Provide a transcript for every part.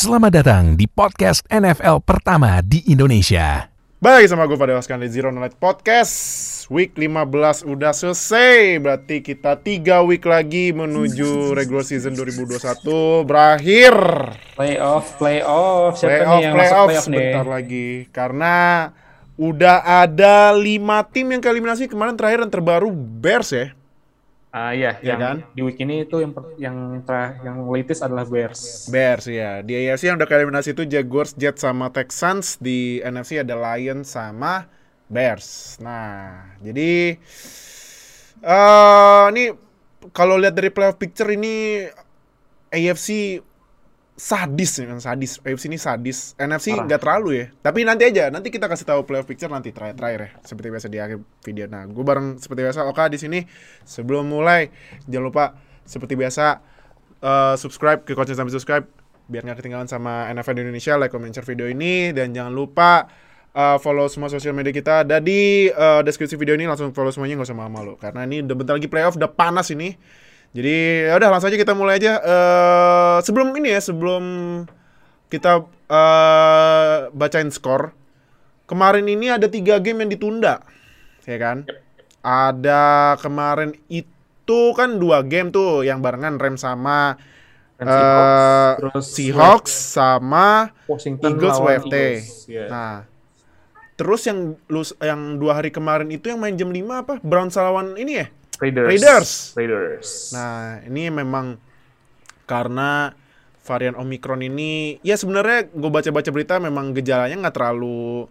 Selamat datang di podcast NFL pertama di Indonesia. Baik sama gue pada di Zero Knowledge Podcast. Week 15 udah selesai. Berarti kita 3 week lagi menuju regular season 2021 Berakhir. Playoff, playoff. Siapa Playoff, nih yang playoff masuk playoff. nih? sebentar lagi. Karena udah ada 5 tim yang keeliminasi Kemarin terakhir yang terbaru Bears ya Ah iya, Iya yang kan? di week ini itu yang yang ter- yang latest adalah Bears. Bears ya Di AFC yang udah keeliminasi itu Jaguars, Jets sama Texans Di NFC ada Lions sama Bears Nah jadi eh ini kalau lihat dari playoff picture ini AFC sadis kan sadis. AFC ini sadis. NFC nggak terlalu ya. Tapi nanti aja nanti kita kasih tahu playoff picture nanti terakhir terakhir ya. Seperti biasa di akhir video. Nah gue bareng seperti biasa Oka di sini. Sebelum mulai jangan lupa seperti biasa eh, subscribe ke konten sampai subscribe. Biar nggak ketinggalan sama NFL di Indonesia like comment share video ini. Dan jangan lupa eh, follow semua sosial media kita. Ada di eh, deskripsi video ini langsung follow semuanya nggak usah malu-malu. Karena ini udah bentar lagi playoff udah panas ini jadi ya udah langsung aja kita mulai aja Eh sebelum ini ya sebelum kita eh bacain skor kemarin ini ada tiga game yang ditunda ya kan ada kemarin itu kan dua game tuh yang barengan Rams sama eh, Seahawks, terus Seahawks sama Washington Eagles WFT. Eagles. Iya. Nah, terus yang lu yang dua hari kemarin itu yang main jam 5 apa? Browns lawan ini ya? Raiders. Raiders. Raiders. Nah, ini memang karena varian Omicron ini ya sebenarnya gue baca-baca berita memang gejalanya nggak terlalu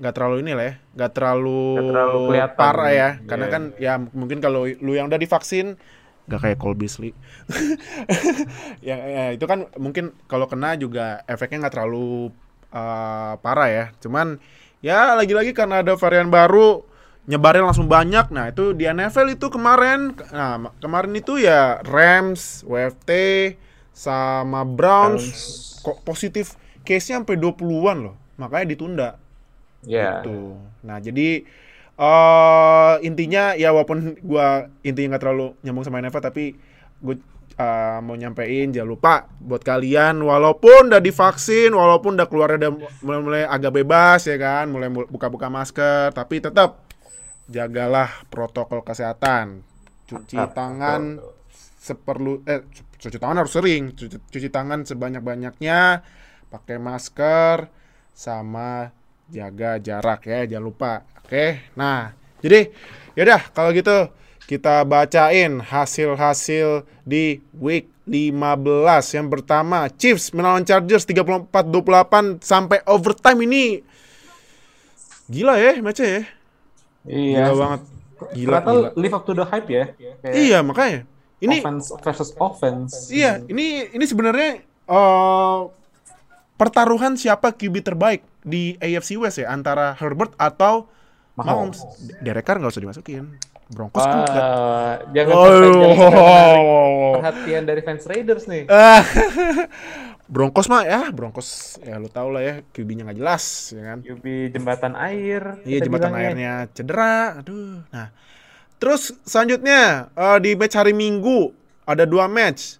nggak terlalu ini lah ya nggak terlalu, Nggak terlalu kelihatan. parah ya karena Iya. kan ya mungkin kalau lu yang udah divaksin nggak kayak Cole Beasley ya, ya, itu kan mungkin kalau kena juga efeknya nggak terlalu uh, parah ya cuman ya lagi-lagi karena ada varian baru nyebarin langsung banyak. Nah itu di NFL itu kemarin. Nah ma- kemarin itu ya Rams WFT sama Browns. Kok positif case-nya sampai 20-an loh. Makanya ditunda. Iya. Gitu. Nah, jadi eh intinya ya walaupun gua intinya nggak terlalu nyambung sama NFL tapi gue eh, mau nyampein jangan lupa buat kalian walaupun udah divaksin, walaupun udah keluar udah mulai-mulai agak bebas ya kan, mulai mul- buka-buka masker, tapi tetap jagalah protokol kesehatan. Cuci tangan seperlu eh cu- cuci tangan harus sering, cuci, cuci tangan sebanyak-banyaknya, pakai masker sama jaga jarak ya, jangan lupa. Oke. Nah, jadi yaudah kalau gitu kita bacain hasil-hasil di week 15. Yang pertama, Chiefs melawan Chargers 34-28 sampai overtime ini gila ya matchnya ya. Iya. Gila banget. Gila, Ternyata gila. live up to the hype ya. Kayak Iya, makanya. Ini offense versus offense. Iya, ini ini sebenarnya eh pertaruhan siapa QB terbaik di AFC West ya antara Herbert atau Mahomes. Mahomes. Derek Carr nggak usah dimasukin. Broncos kan nggak- Ah, jangan Oh. jangan sampai menarik perhatian dari fans Raiders nih. Broncos mah ya Broncos ya lu tau lah ya QB-nya nggak jelas ya kan. QB jembatan air. Iya jembatan airnya cedera. Aduh. Nah, terus selanjutnya eh, di match hari Minggu ada dua match.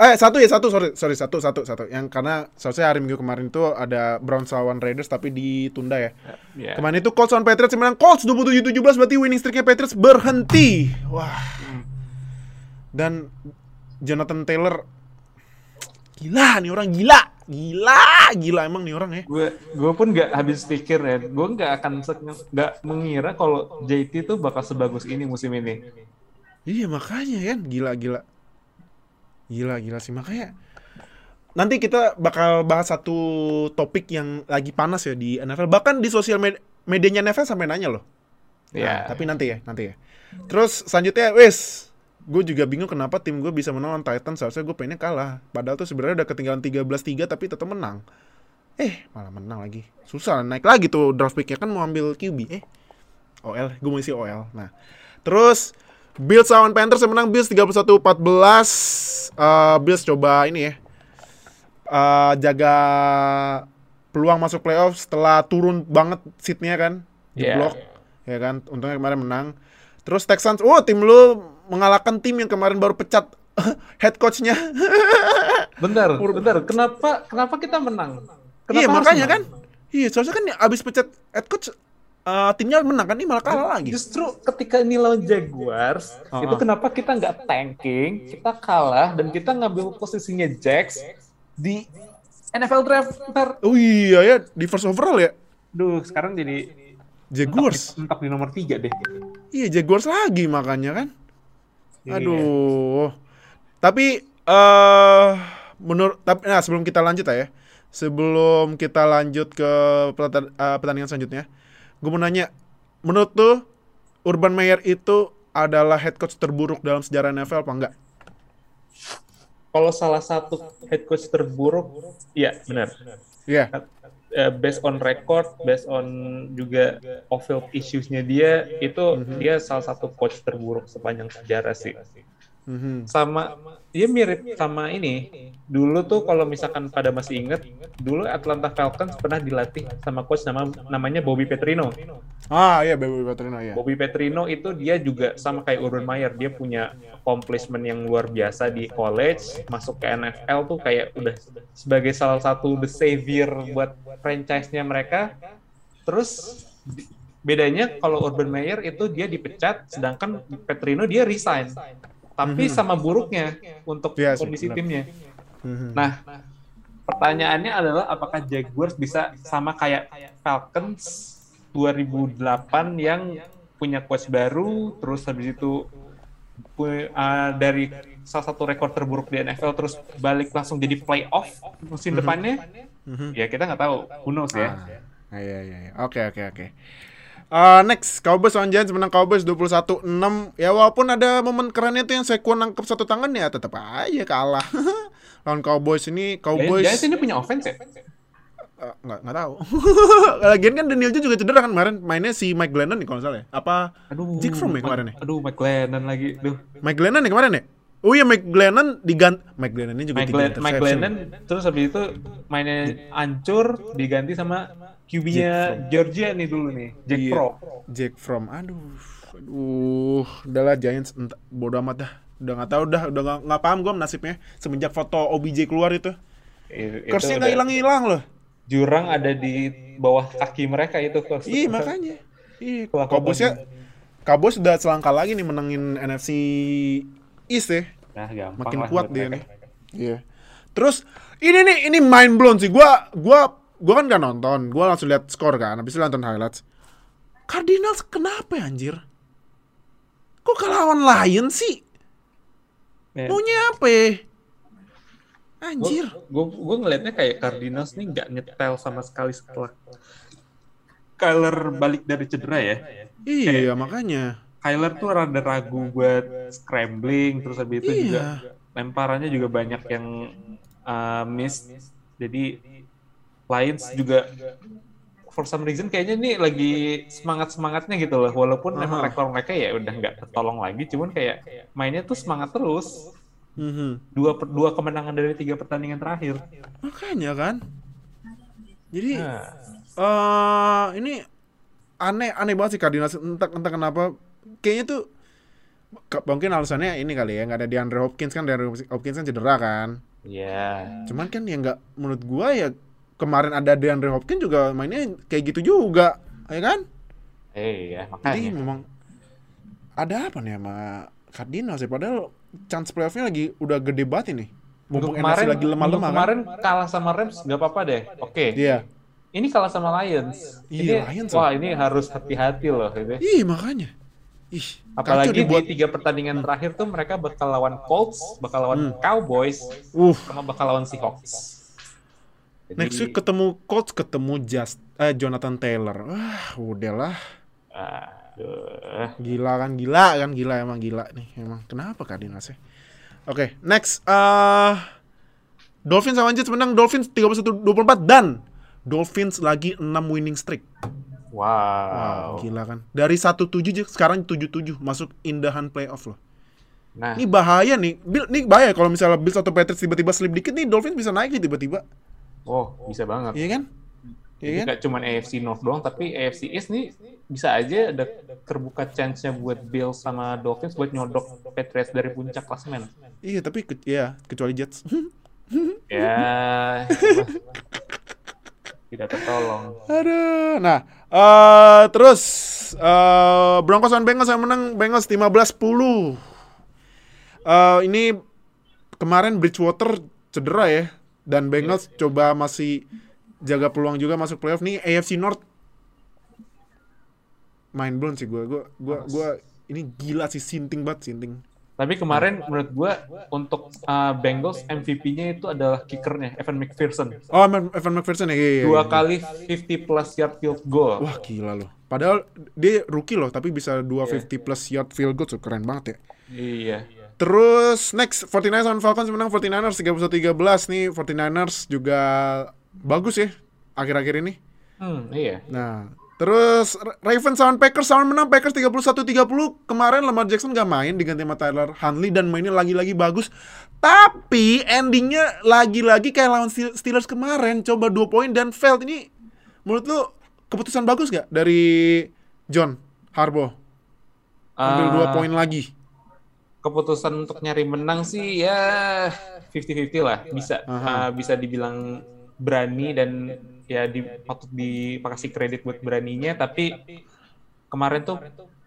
Eh satu ya satu sorry sorry satu satu satu yang karena seharusnya hari Minggu kemarin itu ada Browns lawan Raiders tapi ditunda ya. Iya. Kemarin itu Colts lawan Patriots menang Colts 27-17 berarti winning streaknya Patriots berhenti. Wah. Dan Jonathan Taylor gila nih orang gila. Gila, gila emang nih orang ya. gue gue pun nggak habis pikir ya gue nggak akan nggak mengira kalau JT tuh bakal sebagus ini musim ini Iya makanya kan gila gila gila gila sih makanya nanti kita bakal bahas satu topik yang lagi panas ya di NFL bahkan di sosial med medianya NFL sampai nanya loh. Nah, ya tapi nanti ya nanti ya. Terus selanjutnya wes gue juga bingung kenapa tim gue bisa menang Titans. Seharusnya gue pengennya kalah. Padahal tuh sebenarnya udah ketinggalan 13-3 tapi tetap menang. Eh malah menang lagi. Susah naik lagi tuh draft picknya. Kan mau ambil QB eh. OL gue mau isi OL nah terus Bills lawan Panthers yang menang. Bills 31-14 Eh, Bills coba ini ya. Eh, jaga peluang masuk playoff setelah turun banget seatnya kan. Di Iya. blok ya kan? Untungnya kemarin menang terus Texans oh tim lu mengalahkan tim yang kemarin baru pecat head coachnya Bentar, bentar. Kenapa kenapa kita menang? Kenapa iya makanya menang? kan. Iya seharusnya kan abis pecat head coach eh, timnya menang kan ini malah kalah lagi. Justru ketika ini lawan Jaguars, Uh-uh. itu kenapa kita nggak tanking, kita kalah dan kita ngambil posisinya Jax di NFL draft ntar. Oh iya ya di first overall ya. Duh, sekarang jadi Jaguars. mentok di nomor tiga deh. Iya Jaguars lagi makanya kan. Iya. Aduh. Tapi eh menurut tapi nah sebelum kita lanjut ya. Sebelum kita lanjut ke eh, pertandingan selanjutnya, gue mau nanya, menurut tuh Urban Meyer itu adalah head coach terburuk dalam sejarah NFL apa enggak? Kalau salah satu head coach terburuk, iya benar. Iya. Eh, based on record, based on juga off-field issues-nya dia, itu dia salah satu coach terburuk sepanjang sejarah sih. Mhm. sama dia mirip sama ini dulu tuh kalau misalkan pada masih inget dulu Atlanta Falcons pernah dilatih sama coach nama namanya Bobby Petrino Ah iya Bobby Petrino ya. Bobby Petrino itu dia juga sama kayak Urban Meyer dia punya accomplishment yang luar biasa di college masuk ke NFL tuh kayak udah sebagai salah satu the savior buat franchise-nya mereka terus bedanya kalau Urban Meyer itu dia dipecat sedangkan Petrino dia resign tapi sama buruknya untuk sih, kondisi benar. timnya Mhm. Nah, pertanyaannya adalah apakah Jaguars bisa sama kayak Falcons 2008 yang punya coach baru, terus habis itu uh, dari salah satu rekor terburuk di NFL terus balik langsung jadi playoff musim depannya? Mhm. Ya kita nggak tahu, who knows ya. Ah, iya iya iya. Oke oke oke. Uh, next, Cowboys lawan Giants menang Cowboys 21-6. Ya walaupun ada momen kerennya tuh yang Saquon nangkep satu tangan ya tetap aja kalah. lawan Cowboys ini Cowboys Giants ini punya offense ya? Eh, nggak nggak tahu. Lagian kan Daniel juga cedera kan kemarin mainnya si Mike Glennon nih kalau salah ya. Apa Aduh, Jake Fromm ya kemarin ya? Aduh, McLennan lagi. Duh, Mike Glennon ya kemarin ya? Oh iya Mike Glennon diganti Mike Glennon ini juga Mike, Glenn, Mike. Glennon terus habis itu mainnya hancur diganti sama QB-nya Georgia nih dulu nih, Jack Iya. Pro. Jack From, aduh, aduh, udahlah Giants entah, bodo amat dah, udah nggak tahu dah, udah nggak paham gue nasibnya semenjak foto OBJ keluar itu, Itu Curse-nya nggak hilang-hilang loh. Jurang ada di bawah kaki mereka itu. Iya makanya, iya, Cowboysnya, Cowboys udah selangkah lagi nih menangin NFC East ya, Nah, gampang makin kuat dia mereka. nih. Iya. Terus ini nih, ini mind blown sih. Gua, gua, gua kan gak nonton. Gua langsung lihat skor kan. Habis itu nonton highlights. Cardinals kenapa ya anjir? Kok kalah lawan Lions sih? Ya. Maunya apa ya? Anjir. Gue gue ngelihatnya kayak Cardinals nih nggak nyetel sama sekali setelah Kyler balik dari cedera ya. Iya, makanya. Kyler tuh rada ragu buat scrambling, terus habis itu Iya. juga lemparannya juga banyak yang uh, miss. Jadi Lions juga for some reason kayaknya nih lagi semangat semangatnya gitu loh. Walaupun emang Aha. rekor mereka ya udah nggak tertolong lagi, cuman kayak mainnya tuh semangat terus. Mhm. Dua per- dua kemenangan dari tiga pertandingan terakhir. Makanya kan. Jadi Nah, eh ini aneh aneh banget sih Cardinals entah entah kenapa kayaknya tuh ke- mungkin alasannya ini kali ya nggak ada DeAndre Hopkins kan DeAndre Hopkins kan cedera kan ya. cuman kan ya nggak menurut gua ya kemarin ada DeAndre Hopkins juga mainnya kayak gitu juga ya kan Eh ya, jadi makanya. memang ada apa nih sama Cardinals ya padahal chance playoffnya lagi udah gede banget ini mumpung kemarin, NFC lagi lemah-lemah kan kemarin kalah sama Rams nggak apa-apa deh. Oke. iya Ini kalah sama Lions. Iya, Lions Wah, ini harus hati-hati loh. Gitu. ih makanya ih Apalagi di dibuat tiga pertandingan terakhir tuh mereka bakal lawan Colts, bakal lawan Cowboys, uh sama bakal lawan Seahawks. Jadi, Next week ketemu Colts, ketemu Just eh Jonathan Taylor. Wah, udahlah. aduh. Gila kan, gila kan, gila emang gila nih. Emang kenapa Cardinals ya? Oke, next eh Dolphins sama Jets menang Dolphins 31-24 dan Dolphins lagi 6 winning streak. Wow. Wow, gila kan. Dari 1-7 aja sekarang 7-7 masuk indahan playoff loh. Nah, Ini bahaya nih. Bill, ini bahaya kalau misalnya Bills atau Patriots tiba-tiba slip dikit nih Dolphins bisa naik nih tiba-tiba. Oh bisa banget. Iya kan? Iya kan? nggak cuma AFC North doang, tapi AFC East nih bisa aja ada terbuka chance-nya buat Bills sama Dolphins buat nyodok Patriots dari puncak klasemen. Iya, tapi ke, ya kecuali Jets. ya tidak tertolong. Aduh. Nah, eh terus eh Broncos dan Bengals yang menang Bengals 15-10. Eh ini kemarin Bridgewater cedera ya dan Bengals coba masih jaga peluang juga masuk playoff nih AFC North main blown sih gue gue gue gue ini gila sih sinting banget sinting Tapi kemarin menurut gua untuk uh, Bengals MVP-nya itu adalah kickernya Evan McPherson. oh Evan McPherson ya iya, iya, Dua iya. kali 50 plus yard field goal. wah gila loh padahal dia rookie loh tapi bisa dua Iya. 50 plus yard field goal tuh keren banget ya Iya. Terus next 49ers on Falcons menang 49ers 31-13 nih 49ers juga bagus ya akhir-akhir ini. Hmm, iya. Nah, terus Ra- Ravens lawan Packers sama menang Packers 31-30. Kemarin Lamar Jackson gak main diganti sama Tyler Huntley dan mainnya lagi-lagi bagus. Tapi endingnya lagi-lagi kayak lawan Steel- Steelers kemarin coba 2 poin dan failed ini menurut lu keputusan bagus gak dari John Harbaugh? Ambil 2 poin lagi. Keputusan untuk nyari menang sih ya 50-50 lah bisa. Uh, bisa dibilang berani dan ya di, patut dikasih kredit buat beraninya. Tapi kemarin tuh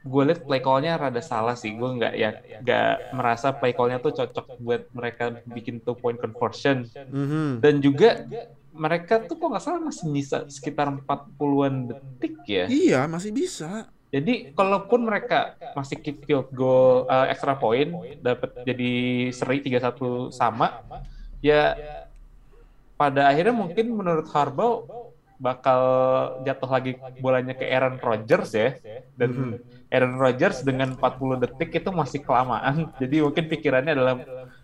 gue liat play call-nya rada salah sih. Gue nggak ya nggak merasa play call-nya tuh cocok buat mereka bikin two point conversion. Mhm. dan juga mereka tuh kok nggak salah masih bisa sekitar 40-an detik ya. Iya, masih bisa. Jadi kalaupun mereka masih kick field goal uh, extra point dapat jadi seri 3-1 sama ya pada akhirnya mungkin menurut Harbaugh bakal jatuh lagi bolanya ke Aaron Rodgers ya dan Aaron Rodgers dengan 40 detik itu masih kelamaan jadi mungkin pikirannya adalah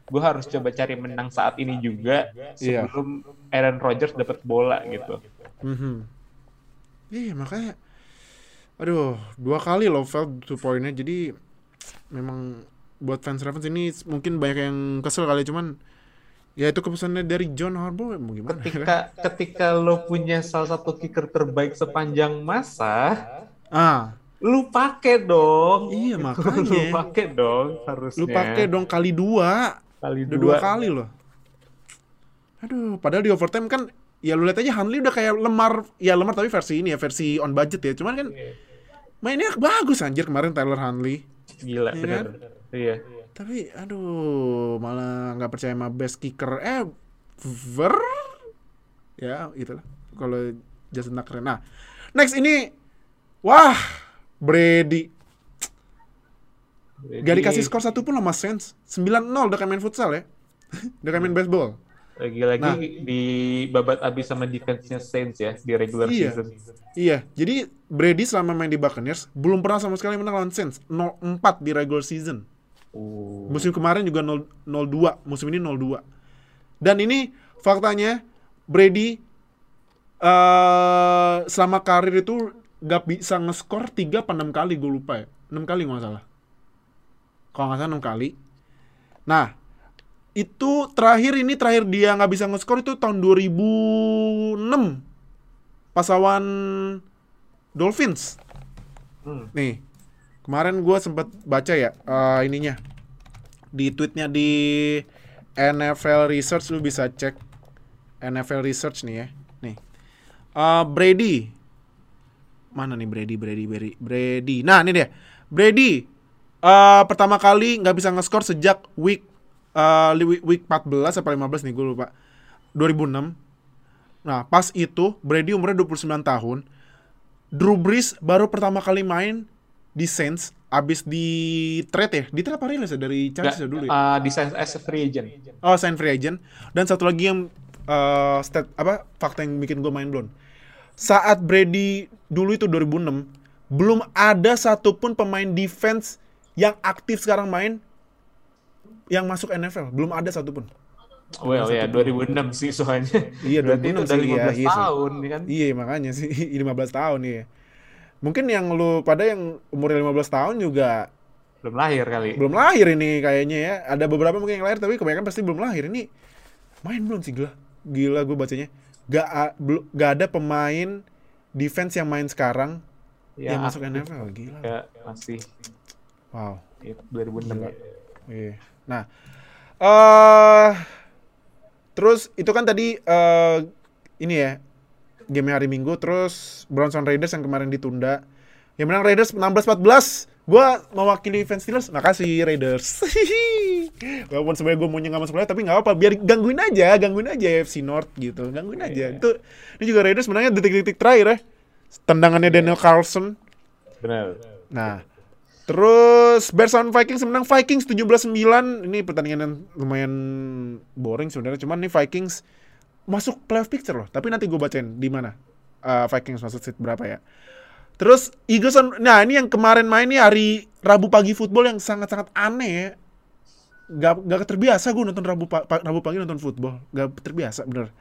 gue harus coba cari menang saat ini juga Iya. sebelum Aaron Rodgers dapat bola gitu Mhm. Iya, makanya aduh, dua kali loh failed two pointnya. Jadi memang buat fans Ravens ini mungkin banyak yang kesel kali cuman ya itu keputusannya dari John Harbaugh mau gimana kan? ketika ketika lo punya salah satu kicker terbaik sepanjang masa, ah lu pakai dong. Iya, makanya. Lu pakai dong harusnya. lu pakai dong kali dua kali dua. dua kali loh aduh padahal di overtime kan ya lu lihat aja Hanley udah kayak lemar ya lemar tapi versi ini ya versi on budget ya cuman kan Iya. Mainnya bagus anjir kemarin Tyler Hanley Gila, Iya bener. Iya. Tapi aduh malah nggak percaya sama best kicker ever. Ya itulah kalau Justin Tucker. Nah next ini wah Brady gak dikasih skor satu pun sama Saints 9-0 udah kayak main futsal ya. udah kayak main baseball. Lagi-lagi Nah. di babat abis sama defense-nya Saints ya di regular Iya. season. Iya, jadi Brady selama main di Buccaneers belum pernah sama sekali menang lawan Saints 0-4 di regular season. Oh. Musim kemarin juga 0 0-2, musim ini 0-2. Dan ini faktanya Brady eh selama karir itu gak bisa ngeskor 3 apa 6 kali gue lupa ya. 6 kali nggak salah. Kalau nggak salah 6 kali. Nah, itu terakhir ini terakhir dia nggak bisa ngeskor itu tahun 2006 pas lawan Dolphins. Hmm. Nih, kemarin gue sempat baca ya eh, ininya di tweetnya di NFL Research lu bisa cek NFL Research nih ya. Nih, Eh, Brady mana nih Brady Brady Brady Brady. Nah ini dia Brady eh pertama kali nggak bisa ngeskor sejak week eh, li- week 14 apa 15 nih gue lupa 2006. Nah pas itu Brady umurnya 29 tahun. Drew Brees baru pertama kali main di Saints abis di trade ya di trade apa rilis ya dari Chargers ya dulu ya uh, di sign as a free agent. oh sign free agent dan satu lagi yang eh, stat apa fakta yang bikin gue main blown saat Brady dulu itu 2006 belum ada satupun pemain defense yang aktif sekarang main yang masuk NFL belum ada satupun Well ya 2006 sih soalnya. Iya, Berarti 2006 itu udah sih, iya, 15 iya sih. tahun ya kan. Iya makanya sih 15 tahun iya. Mungkin yang lu pada yang umurnya 15 tahun juga Belum lahir kali. belum lahir ini kayaknya ya. Ada beberapa mungkin yang lahir tapi kebanyakan pasti belum lahir. Ini main belum sih gila. Gila gue bacanya. Gak, gak ada pemain defense yang main sekarang Ya, yang masuk. NFL. Gila. Ya, masih Wow. ya, 2006 Gila. ya. Iya. Nah, eh Terus itu kan tadi eh ini ya game hari Minggu terus Browns on Raiders yang kemarin ditunda. Yang menang Raiders 16-14. Gua mewakili fans Steelers. Makasih Raiders. Walaupun sebenarnya gue maunya nggak masuk playoff tapi nggak apa-apa biar gangguin aja, gangguin aja FC North gitu. Gangguin aja. Iya. Itu ini juga Raiders menangnya detik-detik terakhir ya. Tendangannya Daniel Carlson. Benar. Nah, terus Bears on Vikings menang Vikings 17-9. Ini pertandingan yang lumayan boring sebenarnya. Cuman nih Vikings masuk playoff picture loh. Tapi nanti gue bacain di mana uh, Vikings masuk seat berapa ya. Terus Eagles on, nah ini yang kemarin main nih hari Rabu pagi football yang sangat-sangat aneh ya. Gak, gak terbiasa gue nonton Rabu, pa- Rabu pagi nonton football. Gak terbiasa bener.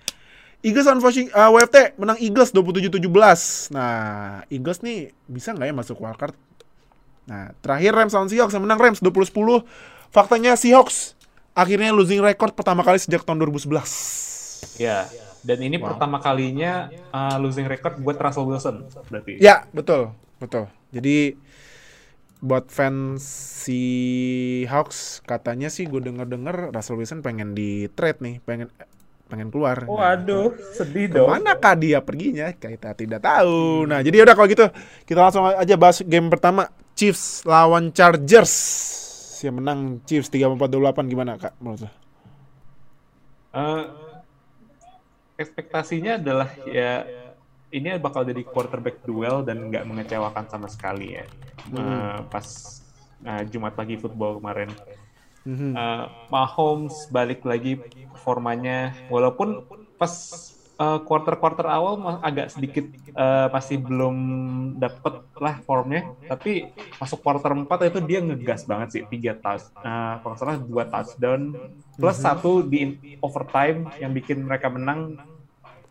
Eagles on Washington, uh, WFT menang Eagles 27-17. Nah, Eagles nih bisa nggak ya masuk wildcard? Nah, terakhir Rams lawan Seahawks yang menang Rams 20-10. Faktanya Seahawks akhirnya losing record pertama kali sejak tahun 2011. Ya. Dan ini Wow. pertama kalinya uh, losing record buat Russell Wilson berarti. Ya, betul, betul. Jadi buat fans si Hawks katanya sih gue denger-denger Russell Wilson pengen di trade nih, pengen pengen keluar. Nah, Waduh, sedih dong. Ke manakah dia perginya? Kita tidak tahu. Nah, jadi udah kalau gitu kita langsung aja bahas game pertama Chiefs lawan Chargers. Yang menang Chiefs 34-28 gimana Kak menurut lo? Eh, ekspektasinya adalah ya ini bakal jadi quarterback duel dan nggak mengecewakan sama sekali ya. Eh, pas eh, Jumat pagi football kemarin. Mhm. Eh, Mahomes balik lagi performanya walaupun pas eh, quarter-quarter awal ma- agak sedikit eh, masih belum dapet lah formnya. Tapi masuk quarter 4 itu dia ngegas banget sih tiga touch eh, kalau salah dua touchdown plus satu di overtime yang bikin mereka menang.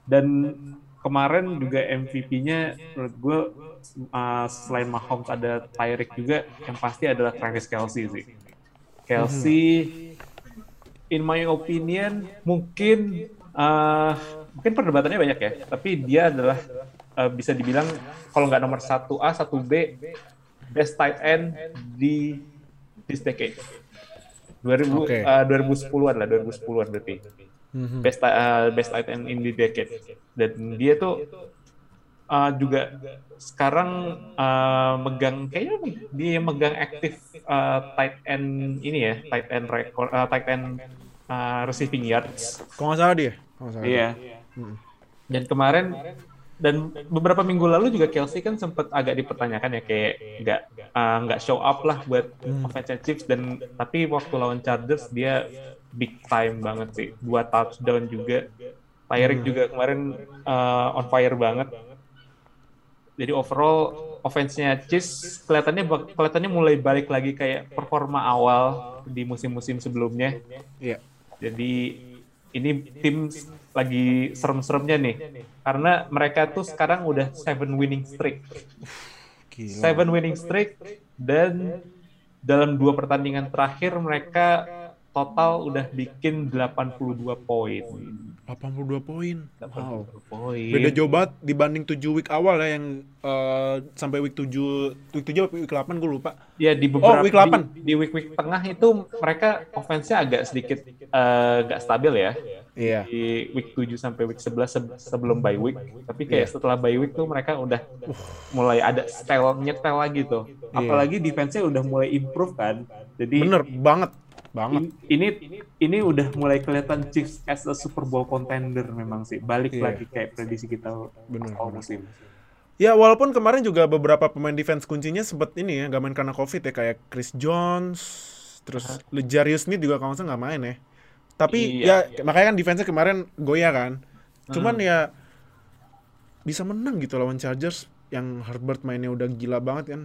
Dan kemarin juga MVP-nya menurut gue uh, selain Mahomes ada Tyreek juga yang pasti adalah Travis Kelsey sih. Kelsey, in my opinion, mungkin uh, mungkin perdebatannya banyak ya, tapi dia adalah uh, bisa dibilang kalau nggak nomor 1A, 1B, best tight end di this decade. 2000, Oke. uh, 2010-an lah, 2010-an berarti Mhm. best uh, best tight end in the decade dan dia tuh uh, juga sekarang uh, megang kayaknya dia yang megang aktif uh, tight end ini ya tight end record uh, tight end uh, receiving yards Kalau nggak salah dia. Kalau nggak salah dia. Iya dan kemarin dan beberapa minggu lalu juga Kelsey kan sempat agak dipertanyakan ya kayak nggak uh, nggak show up lah buat offensive Chiefs dan tapi waktu lawan Chargers dia big time banget sih. Dua touchdown juga. Tyreek juga kemarin uh, on fire banget. Jadi overall offense-nya Chiefs kelihatannya kelihatannya mulai balik lagi kayak performa awal di musim-musim sebelumnya. Iya. jadi ini tim lagi serem-seremnya nih. Karena mereka tuh sekarang udah seven winning streak. Gila. Seven winning streak dan dalam dua pertandingan terakhir mereka total udah bikin 82 poin. 82 poin. 82 Wow. poin. Beda jauh banget dibanding 7 week awal ya yang eh, sampai week 7 week 7 apa week 8 gue lupa. Ya di beberapa Oh, week 8. di, di week-week tengah itu mereka offense-nya agak sedikit eh, nggak stabil ya. Iya. di week 7 sampai week 11 se- sebelum bye week. Tapi kayak Iya. setelah bye week tuh mereka udah mulai ada style nyetel lagi tuh. Iya. Apalagi defense-nya udah mulai improve kan. Jadi Bener banget. Banget. in- ini ini udah mulai kelihatan Chiefs as a Super Bowl contender memang sih. Balik Iya. lagi kayak prediksi kita Bener, awal musim. Ya walaupun kemarin juga beberapa pemain defense kuncinya sempet ini ya gak main karena covid ya kayak Chris Jones, terus Lejarius Smith juga kalau nggak main ya. Tapi Iya. ya makanya kan defense kemarin goyah kan. Cuman ya bisa menang gitu lawan Chargers yang Herbert mainnya udah gila banget kan.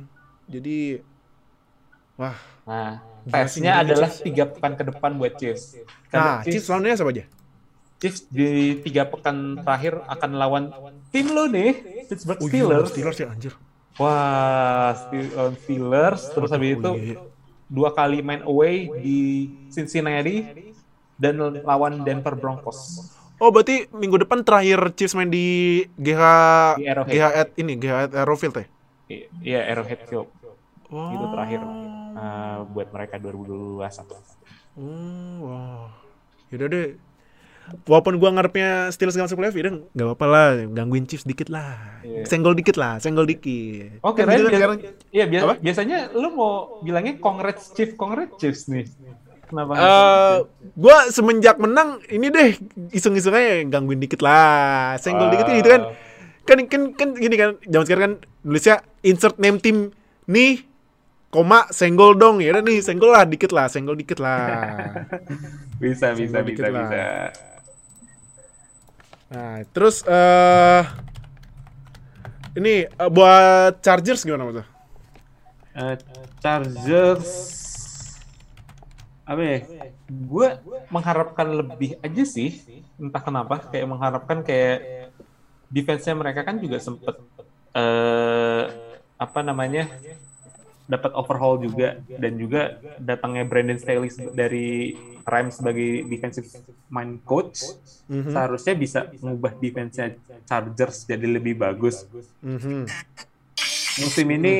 Jadi wah. Nah, gila adalah Chiefs. tiga pekan ke depan buat Chiefs. Nah, Karena Chiefs lawannya siapa aja? Chiefs di tiga pekan terakhir akan lawan tim lo nih, Pittsburgh Oh, iya, Steelers. Steelers ya anjir. Wah, lawan Steelers, terus habis itu iya. dua kali main away di Cincinnati dan lawan Denver Broncos. Oh berarti minggu depan terakhir Chiefs main di GH Di Arrowhead. GH at ini GH at Arrowfield ya? Iya, Arrowhead Field. Wow. Itu terakhir uh, buat mereka 2021. Oh, wow. Yaudah deh. walaupun gua ngarepnya Steelers gak masuk playoff, ya nggak apa-apa lah, gangguin Chiefs dikit lah, Iya. senggol dikit lah, senggol dikit. Oke, Ryan, kan biasa- sekarang. Iya, Apa? biasanya lu mau bilangnya congrats Chief, congrats Chiefs nih. Kenapa? nggak Eh, gua semenjak menang ini deh iseng-iseng aja gangguin dikit lah, senggol dikit gitu kan. Ah. Kan kan kan gini kan, zaman sekarang kan nulisnya insert name team nih koma senggol dong ya udah nih senggol lah dikit lah senggol dikit lah bisa, Senggol bisa, bisa, dikit lah. bisa. nah terus eh ini eh, buat Chargers gimana mas Eh, Chargers apa ya? Gue mengharapkan lebih aja sih, entah kenapa kayak mengharapkan kayak defense-nya mereka kan juga sempet eh apa namanya dapat overhaul juga dan juga datangnya Brandon Staley dari Rams sebagai defensive mind coach Mhm. seharusnya bisa mengubah defense-nya Chargers jadi lebih bagus Mhm. musim ini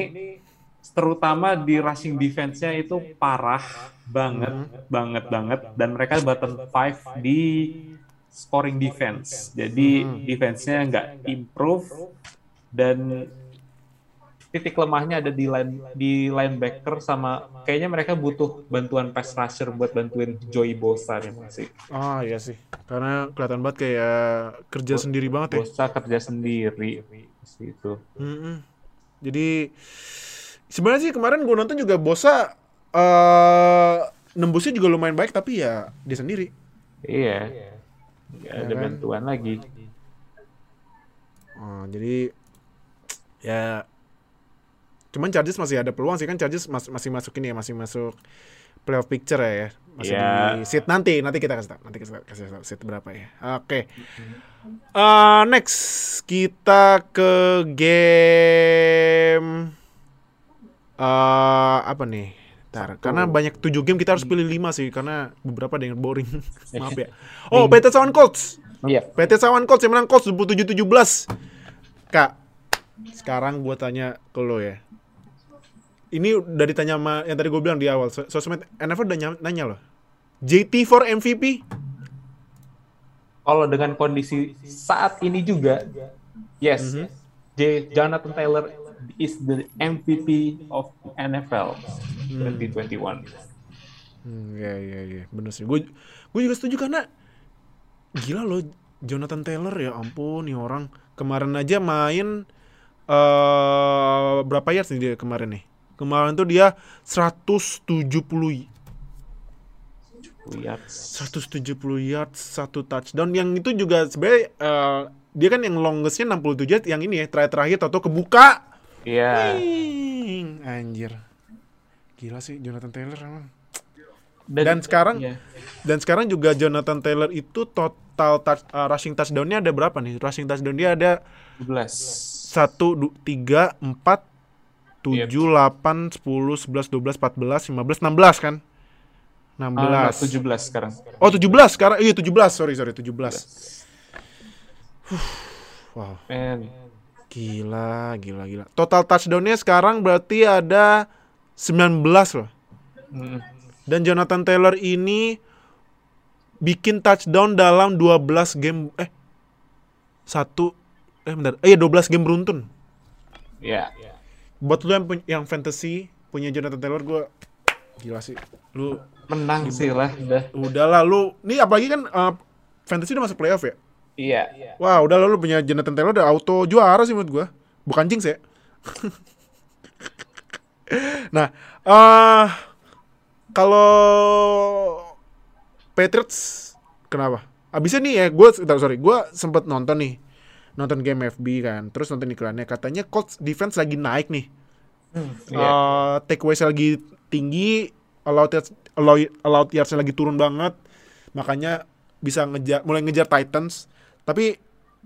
terutama di rushing defense-nya itu parah banget, banget banget dan mereka bottom five di scoring defense. Jadi defense-nya nggak improve dan titik lemahnya ada di line di linebacker sama kayaknya mereka butuh bantuan pass rusher buat bantuin Joey Bosa nih masih. ah iya sih karena kelihatan banget kayak kerja sendiri banget ya Bosa kerja sendiri itu. Mhm. jadi sebenarnya sih kemarin gue nonton juga Bosa eh nembusnya juga lumayan baik tapi ya dia sendiri Iya. Nggak ada Ya kan? bantuan lagi. Oh, jadi ya cuman Chargers masih ada peluang sih kan Chargers mas- masih masuk ini ya masih masuk playoff picture ya, ya. masih Iya. di seat nanti nanti kita kasih tahu nanti kita kasih tahu seat berapa ya oke Eh, next kita ke game eh apa nih Ntar, karena banyak 7 game kita harus pilih 5 sih karena beberapa ada yang boring. Maaf ya. Oh, PT Sawan Colts. Iya. PT Sawan Colts yang menang Colts 27-17. Kak, sekarang gua tanya ke lo ya. Ini udah ditanya sama yang tadi gue bilang di awal. So- Sosmed NFL udah ny- nanya loh. JT for MVP? Kalau dengan kondisi saat ini juga, yes, J. Jonathan Taylor is the MVP of NFL 2021. Hmm, ya ya ya, bener sih. Gue gue juga setuju karena gila loh Jonathan Taylor ya ampun nih orang kemarin aja main eh berapa yards nih dia kemarin nih? Kemarin tuh dia 170 Lihat. 170 yards, satu touchdown yang itu juga sebenarnya eh, dia kan yang longestnya 67 yards yang ini ya terakhir-terakhir atau kebuka. Iya. Wing, anjir. Gila sih Jonathan Taylor emang. Dan, Dan sekarang Iya. Dan sekarang juga Jonathan Taylor itu total touch, uh, rushing touchdown-nya ada berapa nih? Rushing touchdown dia ada 12. 1, 3, 4, 7, Yep. 8, 10, 11, 12, 14, 15, 16 kan? 16. Ah, 17 sekarang. Oh 17 sekarang, iya 17, sorry sorry 17. Huh, wow, Man. Gila, gila, gila. Total touchdown-nya sekarang berarti ada 19 loh. Mm. Dan Jonathan Taylor ini bikin touchdown dalam 12 game eh satu eh bentar. Eh 12 game beruntun. Ya. Buat lu yang punya yang fantasy punya Jonathan Taylor gua gila sih. Lu Menang sih lah udah. udahlah lu. Nih apalagi kan eh, fantasy udah masuk playoff ya. Iya. Wah, udah lu punya Jonathan Taylor udah auto juara sih menurut gua. Bukan jinx ya. nah, eh kalau Patriots kenapa? Abisnya nih ya, gue sorry, gue sempet nonton nih, nonton game FB kan, terus nonton iklannya, katanya Colts defense lagi naik nih, Iya. Eh takeaways lagi tinggi, allowed yards, allowed, allowed yards lagi turun banget, makanya bisa ngejar, mulai ngejar Titans, tapi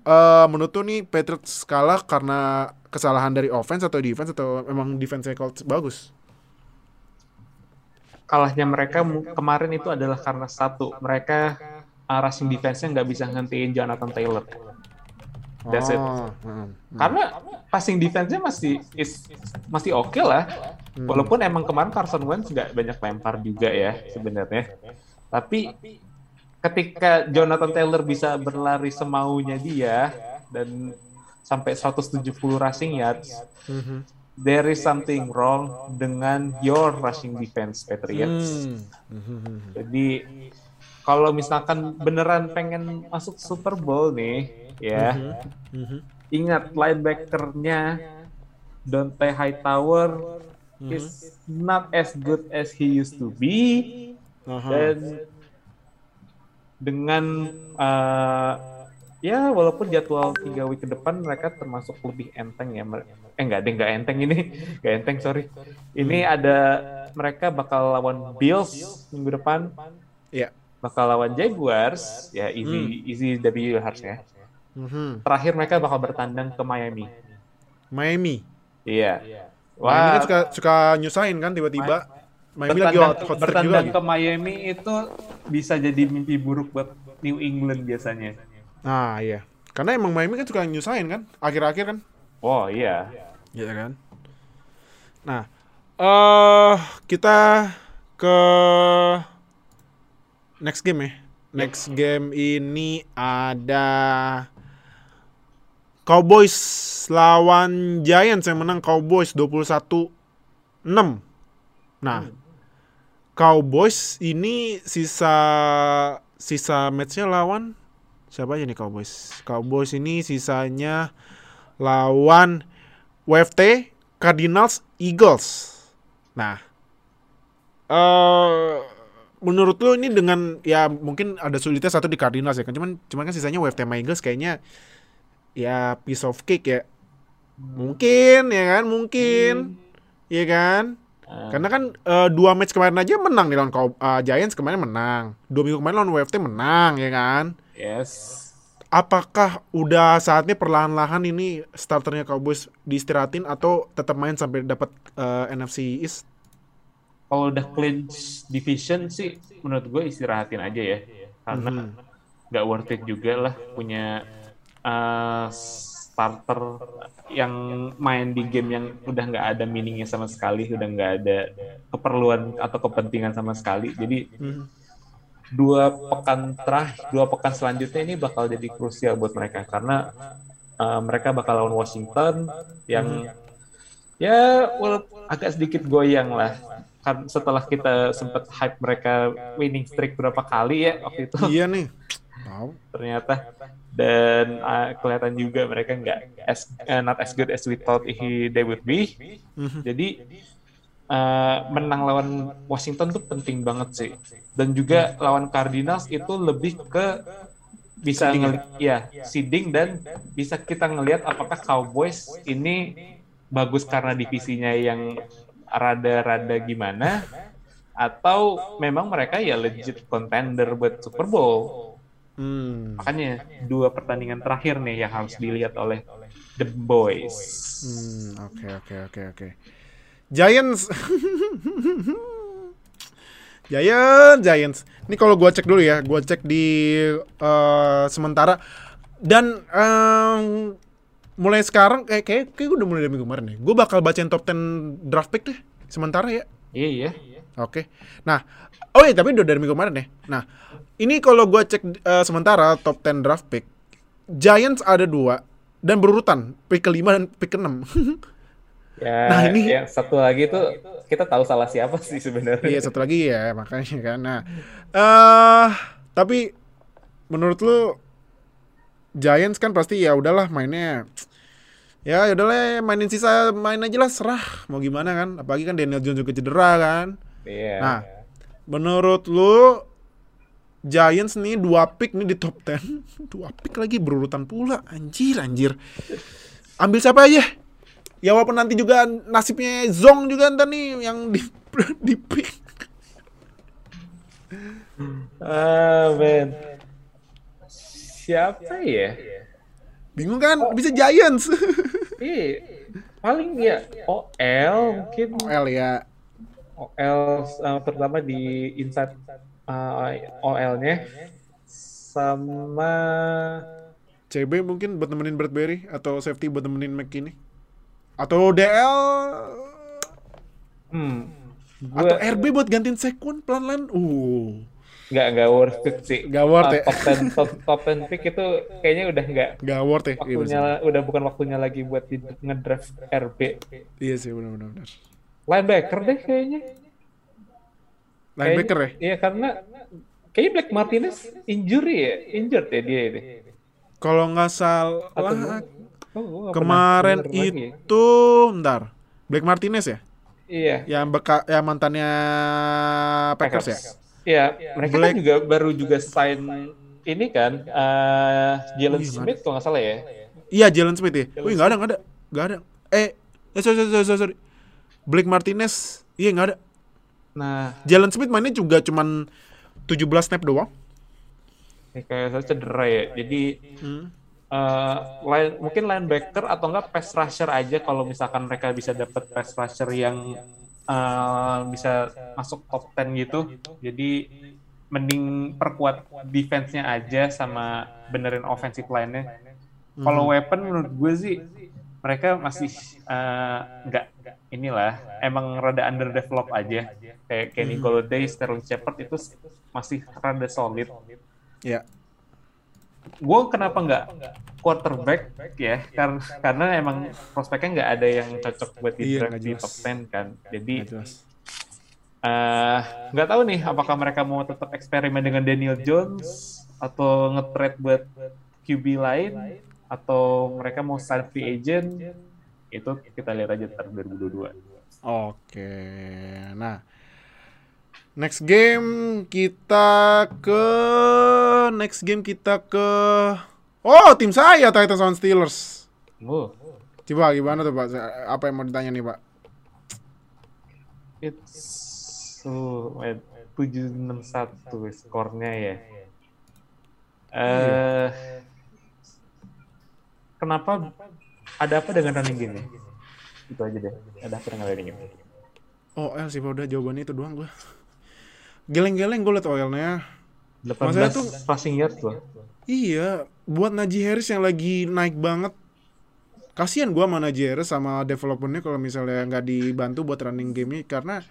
eh menurut tuh nih Patriots kalah karena kesalahan dari offense atau defense atau memang defense Colts bagus? kalahnya mereka kemarin itu adalah karena satu mereka uh, rushing defense-nya nggak bisa ngentiin Jonathan Taylor. That's it. Oh, hmm. Karena passing defense-nya masih is, masih oke lah. Walaupun emang kemarin Carson Wentz nggak banyak lempar juga ya sebenarnya. Tapi ketika Jonathan Taylor bisa berlari semaunya dia dan sampai 170 rushing yards, Mhm. there is something wrong dengan your rushing defense Patriots. Hmm. Mhm. Jadi kalau misalkan beneran pengen masuk Super Bowl nih, ya Mhm. ingat linebackernya Dante Hightower is not as good as he used to be Aha. dan dengan uh, ya walaupun jadwal tiga week ke depan mereka termasuk lebih enteng ya eh enggak deh enggak enteng ini enggak enteng sorry. Ini ada mereka bakal lawan Bills minggu depan. Iya. bakal lawan Jaguars. Ya easy easy W harusnya. Mhm. terakhir mereka bakal bertandang ke Miami. Miami. iya. Miami wah. kan suka suka nyusahin kan tiba-tiba. Miami lagi bertandang, hot, hot streak juga bertandang lagi. ke Miami itu bisa jadi mimpi buruk buat New England biasanya Nah, iya. Karena emang Miami kan suka nyusahin kan akhir-akhir kan. oh iya Iya kan? Nah, eh kita ke next game ya. Next game ini ada Cowboys lawan Giants yang menang Cowboys 21-6. Nah, Cowboys ini sisa sisa matchnya lawan siapa aja nih Cowboys? Cowboys ini sisanya lawan WFT, Cardinals, Eagles. Nah, eh menurut lo ini dengan ya mungkin ada sulitnya satu di Cardinals ya kan, cuman cuman kan sisanya WFT sama Eagles kayaknya ya piece of cake ya. Mungkin ya kan, mungkin. ya kan? Ah. Karena kan eh, dua match kemarin aja menang nih lawan eh, Giants kemarin menang. Dua minggu kemarin lawan WFT menang ya kan? yes apakah udah saatnya perlahan-lahan ini starternya Cowboys diistirahatin atau tetap main sampai dapat eh, NFC East? kalau udah clinch division sih menurut gue istirahatin aja ya karena Mhm. nggak worth it juga lah punya uh, starter yang main di game yang udah nggak ada meaningnya sama sekali udah nggak ada keperluan atau kepentingan sama sekali. Jadi Mhm. dua pekan terakhir dua pekan selanjutnya ini bakal jadi krusial buat mereka. Karena uh, mereka bakal lawan Washington yang ya walaupun agak sedikit goyang lah. Kan setelah kita sempat hype mereka winning streak berapa kali ya waktu itu. Iya nih. Tahu. ternyata dan uh, kelihatan juga mereka nggak as uh, not as good as we thought he they would be Mhm. jadi uh, menang lawan Washington tuh penting banget sih dan juga lawan Cardinals itu lebih ke bisa ya? ngeli- ya seeding dan bisa kita ngelihat apakah Cowboys ini bagus karena divisinya yang rada-rada gimana atau memang mereka ya legit contender buat Super Bowl Hmm. makanya dua pertandingan terakhir nih yang harus dilihat oleh the boys Hmm, oke oke oke oke. Giants. Giants, Giants. Ini kalau gua cek dulu ya, gua cek di eh, sementara dan em, mulai sekarang kayak kayak kayak gua udah mulai dari minggu kemarin ya. Gue bakal bacain top 10 draft pick deh sementara ya. Iya iya Oke. Nah, oh iya tapi udah dari minggu kemarin ya. Nah, ini kalau gua cek eh, sementara top 10 draft pick, Giants ada dua dan berurutan pick kelima dan pick keenam. Ya, Nah, ini- yang satu lagi tuh kita tahu salah siapa sih sebenarnya. Iya satu lagi ya makanya kan. Nah, eh tapi menurut lu Giants kan pasti ya udahlah mainnya ya ya udahlah mainin sisa main aja lah serah. Mau gimana kan? Apalagi kan Daniel Jones juga cedera kan? Iya. Nah, menurut lu Giants nih dua pick nih di top 10 dua pick lagi berurutan pula. Anjir anjir. Ambil siapa aja? Ya walaupun nanti juga nasibnya Zong juga ntar nih yang di di pick. Ah, men. Siapa ya? Bingung kan? Bisa Giants. Ih, paling ya OL mungkin. OL ya. OL uh, terutama di inside uh, OL-nya sama CB mungkin buat nemenin Bradbury atau safety buat nemenin McKinney. Atau DL hmm, atau RB buat gantiin Sekun pelan-pelan. Uh nggak nggak worth it sih. Nggak worth Uh, ya. top 10 top, top 10 pick itu kayaknya udah nggak Gak worth ya. Iya, waktunya bener. udah bukan waktunya lagi buat di ngedraft RB. iya sih benar-benar. benar. Linebacker deh kayaknya. Linebacker ya. Iya karena kayaknya Black Martinez injury ya, injured ya dia ini. Kalau nggak salah oh, nggak kemarin lagi. itu bentar. Black Martinez ya? Iya. Yang beka yang mantannya Packers, ya? Iya, mereka Black- kan juga baru juga sign ini kan, eh Jalen Oh, iya, Smith kalau nggak salah ya. Iya, Jalen Smith ya. Wih, nggak ada, nggak ada. Nggak ada. Eh, eh sorry, sorry, sorry, sorry. Black Martinez, iya nggak ada. Nah, Jalen Smith mainnya juga cuman 17 snap doang. ini kayak saya cedera ya. Jadi Hmm. eh, line, mungkin linebacker atau enggak pass rusher aja kalau misalkan mereka bisa dapat pass rusher yang eh, bisa masuk top 10 gitu. Jadi mending perkuat defense-nya aja sama benerin offensive line-nya. Kalau weapon menurut gue sih mereka masih eh, nggak inilah emang rada underdevelop aja kayak Kenny Golladay, Sterling Shepard itu masih rada solid. Ya. Gue kenapa nggak quarterback ya karena karena emang prospeknya nggak ada yang cocok buat di Iya, di top 10 kan. Jadi Nggak eh, nggak tahu nih apakah mereka mau tetap eksperimen dengan Daniel Jones atau nge-trade buat QB lain atau mereka mau sign free agent itu kita lihat aja ntar 2022. Oke. Nah, next game kita ke next game kita ke Oh, tim saya Titans on Steelers. Oh, Coba gimana tuh, Pak? Apa yang mau ditanya nih, Pak? it's oh, wait, 761 skornya ya. Eh kenapa ada apa dengan running game? Itu aja deh. Ada apa dengan running game? Oh, L sih. Udah jawabannya itu doang gua. Geleng-geleng gue liat OL-nya. 18 Maksudnya tuh- passing yards loh. Iya, buat Najee Harris yang lagi naik banget. Kasihan gua sama Najee Harris sama developernya kalau misalnya nggak dibantu buat running game karena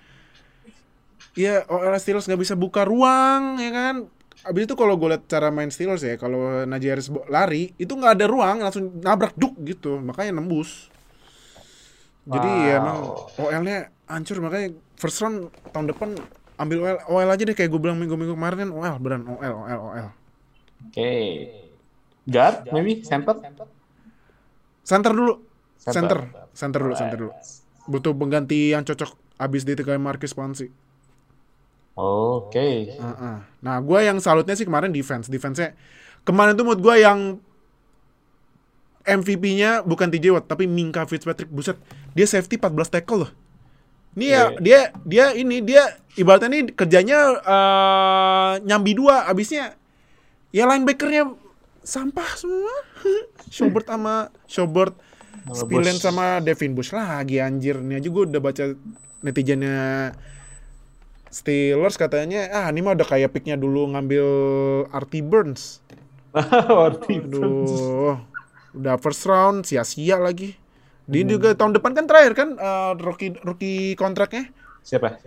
ya OL Steelers nggak bisa buka ruang ya kan. Abis itu kalau gue liat cara main Steelers ya, kalau Najee Harris lari itu nggak ada ruang, langsung nabrak duk gitu, makanya nembus. Jadi ya emang OL-nya hancur makanya first round tahun depan ambil OL, OL aja deh kayak gue bilang minggu-minggu kemarin kan OL beran OL OL OL. Oke. Guard, maybe center? Center dulu. Center. Center. Center dulu, center dulu. Butuh pengganti yang cocok abis ditinggalin Marcus Ponzi. Oke. Heeh. Nah, gue yang salutnya sih kemarin defense. Defense-nya kemarin tuh menurut gue yang MVP-nya bukan TJ Watt tapi Minka Fitzpatrick. Buset, dia safety 14 tackle loh. Ini ya, Iya. dia dia ini dia ibaratnya nih kerjanya eh, nyambi dua abisnya ya linebackernya sampah semua. Schobert sama Schobert Sama Spillen sama Devin Bush lagi anjir. Ini aja gue udah baca netizennya Steelers katanya, ah ini mah udah kayak picknya dulu ngambil RT Burns. Warty Aduh, udah first round sia-sia lagi. Dia juga tahun depan kan terakhir kan eh, rookie rookie kontraknya Siapa?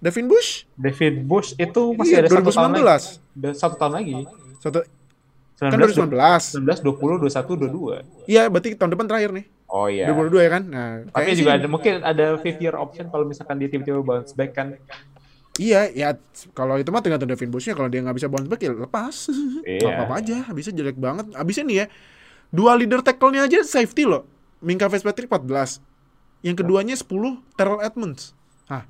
Devin Bush. David Bush itu masih Iya, ada satu tahun lagi. 2019. Ada satu tahun lagi. Satu, 19, kan 2019. 19, 20, 21, 22. Iya, berarti tahun depan terakhir nih. Oh iya. 2022 ya kan? Nah, Tapi juga sih- ada mungkin ada fifth year option kalau misalkan dia tiba-tiba bounce back kan. Iya, ya kalau itu mah tergantung Devin Bushnya. Kalau dia nggak bisa bounce back ya lepas. Iya. Apa-apa aja. Habisnya jelek banget. Habisnya nih ya, dua leader tackle-nya aja safety loh. Minka Fitzpatrick 14. Yang keduanya 10, Terrell Edmonds. Hah,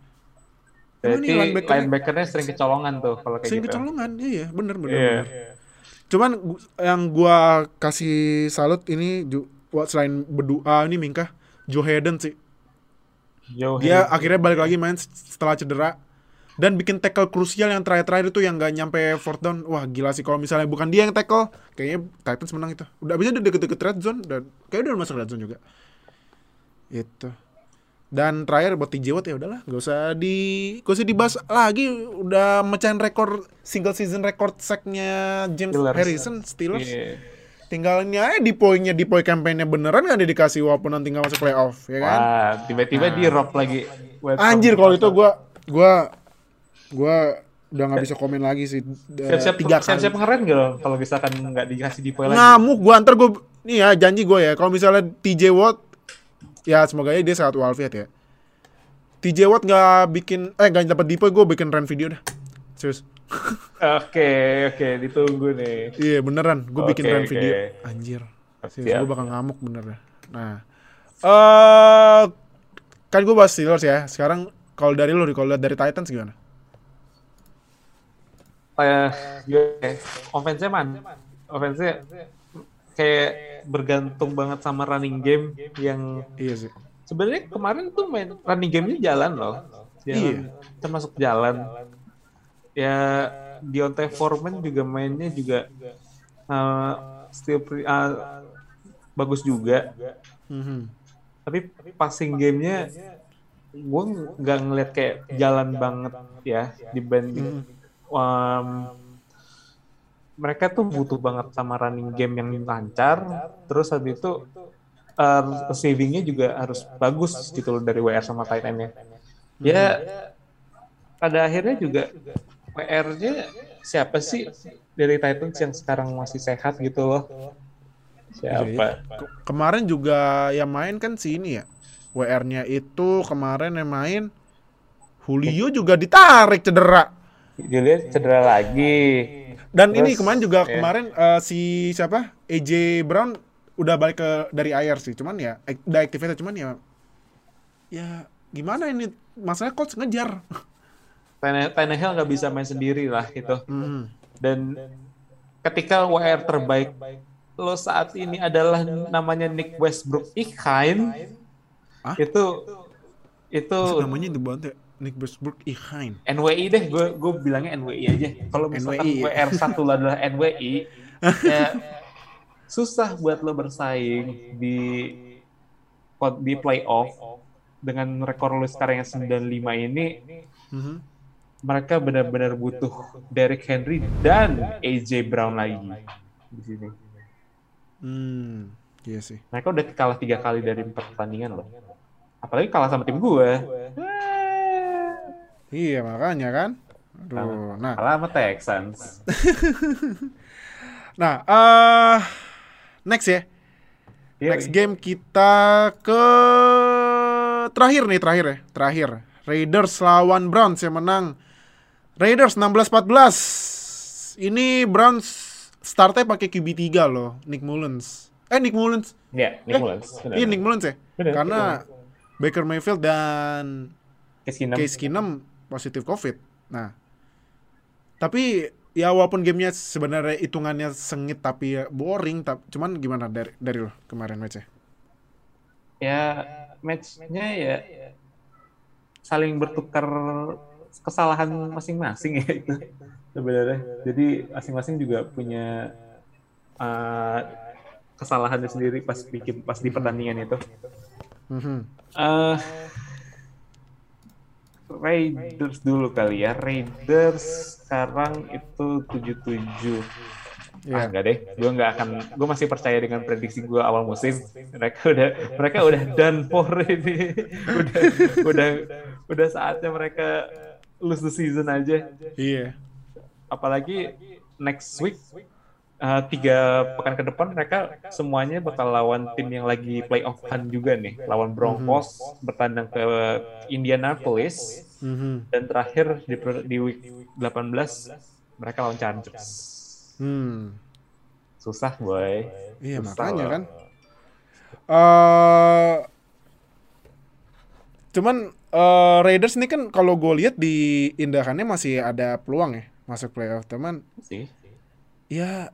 Berarti ini linebacker-nya- linebackernya sering kecolongan tuh kalau kayak sering gitu. kecolongan. Iya, bener bener. Iya. bener. Cuman yang gua kasih salut ini buat selain berdua ini Minka, Joe Hayden sih. Joe Dia Hayden. akhirnya balik lagi main setelah cedera dan bikin tackle krusial yang terakhir-terakhir itu yang nggak nyampe fourth down. Wah gila sih kalau misalnya bukan dia yang tackle, kayaknya Titans menang itu. Udah bisa udah deket-deket red zone dan kayaknya udah masuk red zone juga. Itu. Dan terakhir buat TJ Watt ya udahlah, gak usah di gak usah dibahas lagi. Udah mecahin rekor single season record sacknya James Steelers. Harrison Steelers. Iya. Tinggal ini aja di poinnya di poin campaign-nya beneran gak ada dikasih walaupun nanti nggak masuk playoff, ya kan? Wah, tiba-tiba di rock lagi. Anjir kalau itu gua gua gua udah nggak bisa komen lagi sih Eh, Siap-siap tiga kali siap-siap ngeren gitu kalau misalkan nggak dikasih di lagi. ngamuk gua ntar gua nih ya janji gua ya kalau misalnya TJ Watt ya semoga aja dia sehat walafiat ya. TJ Watt nggak bikin eh nggak dapat dipoy gua bikin run video dah serius. Oke, oke, ditunggu nih. iya beneran gua bikin oke. video. Anjir serius gua bakal ngamuk bener nah eh kan gua bahas Steelers ya. Sekarang kalau dari lu kalau dari Titans gimana Eh, gue offense-nya man. Offense-nya kayak bergantung banget sama running game yang iya sih sebenarnya kemarin tuh main running game-nya jalan loh. Jalan, termasuk jalan. Ya Deontay Foreman juga mainnya juga uh, still pre- uh, bagus juga. Mhm. Tapi passing game-nya gue nggak ngeliat kayak jalan banget ya dibanding um, mereka tuh butuh banget sama running game yang lancar terus habis itu uh, receiving-nya juga harus bagus gitu loh dari WR sama tight end-nya ya pada akhirnya juga WR-nya siapa sih dari Titans yang sekarang masih sehat gitu loh? Siapa? Ke- kemarin juga yang main kan si ini ya? WR-nya itu kemarin yang main Julio juga ditarik cedera Julian cedera lagi. Dan ini Terus, kemarin juga ya. kemarin eh, si siapa? AJ Brown udah balik ke dari IR sih. Cuman ya ek- udah activated cuman ya ya gimana ini? Masalah coach ngejar. Tannehill nggak bisa main sendiri lah gitu. Hmm. dan ketika WR terbaik lo saat ini adalah namanya Nick Westbrook Ikhain Hah? itu itu Maksud namanya itu banget ya Nick Westbrook Ihain NWI deh gue gue bilangnya NWI aja kalau misalkan NWI, ya. WR satu adalah NWI ya susah buat lo bersaing di di playoff dengan rekor lo sekarang yang 95 ini Mhm. mereka benar-benar butuh Derrick Henry dan AJ Brown lagi di sini. Hmm, iya sih. Mereka udah kalah tiga kali dari empat pertandingan loh. Apalagi kalah sama tim gue. Iya makanya kan. Aduh, nah, Kalah sama Texans. nah, eh next ya. Iya, Next game kita ke terakhir nih, terakhir ya, terakhir. Raiders lawan Browns yang menang. Raiders 16-14. Ini Browns startnya pakai QB 3 loh, Nick Mullins. Eh Nick Mullins. Iya, Nick Eh, Mullins. Iya Nick Mullins ya. Benar, Karena Baker Mayfield dan Case Keenum. Case Keenum positif COVID. Nah, tapi ya walaupun gamenya sebenarnya hitungannya sengit tapi ya boring, tap, cuman gimana dari dari lo kemarin matchnya? Ya, match-nya ya saling bertukar kesalahan masing-masing ya itu sebenarnya. Jadi masing-masing juga punya uh, kesalahannya sendiri pas bikin pas di pertandingan itu. Mhm. Raiders dulu kali ya. Raiders sekarang itu 77. Ah, Iya. enggak deh. Gue nggak akan. Gue masih percaya dengan prediksi gue awal musim. Mereka udah, mereka udah done for ini. udah, udah, udah saatnya mereka lose the season aja. Iya. Apalagi next week uh, tiga pekan ke depan mereka semuanya bakal lawan tim yang lagi playoff-an juga nih lawan Broncos bertandang ke Indianapolis Mhm. dan terakhir di, di week 18 mereka lawan Chargers Hmm. susah boy Iya Susah makanya loh. kan. eh cuman eh, Raiders ini kan kalau gue lihat di indahannya masih ada peluang ya masuk playoff teman. sih Ya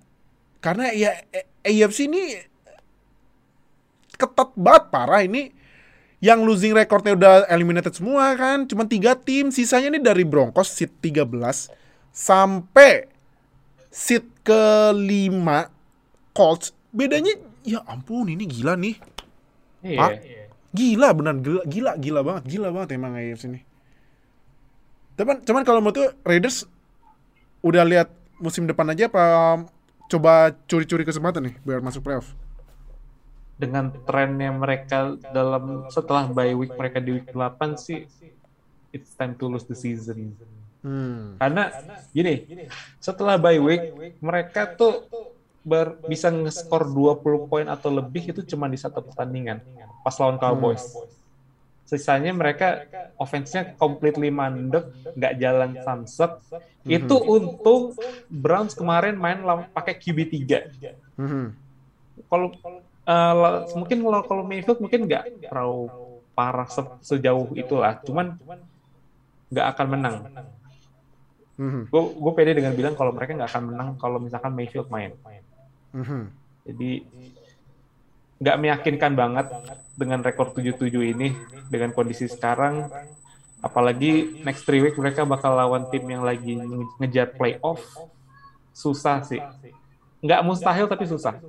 karena ya AFC ini ketat banget parah ini. Yang losing recordnya udah eliminated semua kan? Cuma tiga tim. Sisanya ini dari Broncos seat 13 sampai seat kelima Colts. Bedanya ya ampun ini gila nih. Iya. Pak? gila benar. Gila gila gila banget. Gila banget emang AFC ini. Cuman cuman kalau menurut Raiders udah lihat musim depan aja apa coba curi-curi kesempatan nih biar masuk playoff dengan trennya mereka dalam setelah bye week mereka di week 8 sih it's time to lose the season Hmm. Karena gini, setelah bye week mereka tuh ber, bisa nge-score 20 poin atau lebih itu cuma di satu pertandingan pas lawan Cowboys. Sisanya mereka offense-nya completely mandek, nggak jalan samsek. Itu untung Browns kemarin main pakai QB 3. Mhm. Kalau la- mungkin kalau kalau Mayfield mungkin nggak terlalu parah se- sejauh itulah, cuman nggak akan menang. Mhm. Gue gue pede dengan bilang kalau mereka nggak akan menang kalau misalkan Mayfield main. Mhm. Jadi nggak meyakinkan banget dengan rekor 7-7 ini dengan kondisi sekarang. Apalagi next three week mereka bakal lawan tim yang lagi nge- ngejar playoff. Susah sih. Nggak mustahil tapi susah.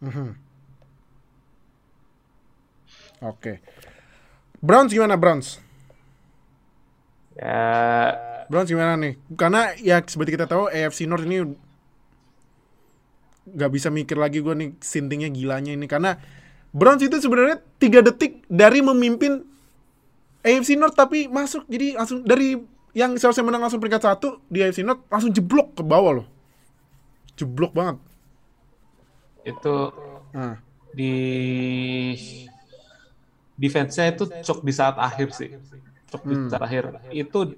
Mhm. Oke. Browns gimana Browns? Ya Browns gimana nih? Karena ya seperti kita tahu AFC North ini nggak bisa mikir lagi gue nih sintingnya gilanya ini karena Browns itu sebenarnya tiga detik dari memimpin AFC North tapi masuk jadi langsung dari yang seharusnya menang langsung peringkat satu di AFC North langsung jeblok ke bawah loh jeblok banget itu nah di defense-nya itu cok di saat akhir sih. Cok di Hmm. saat akhir. Itu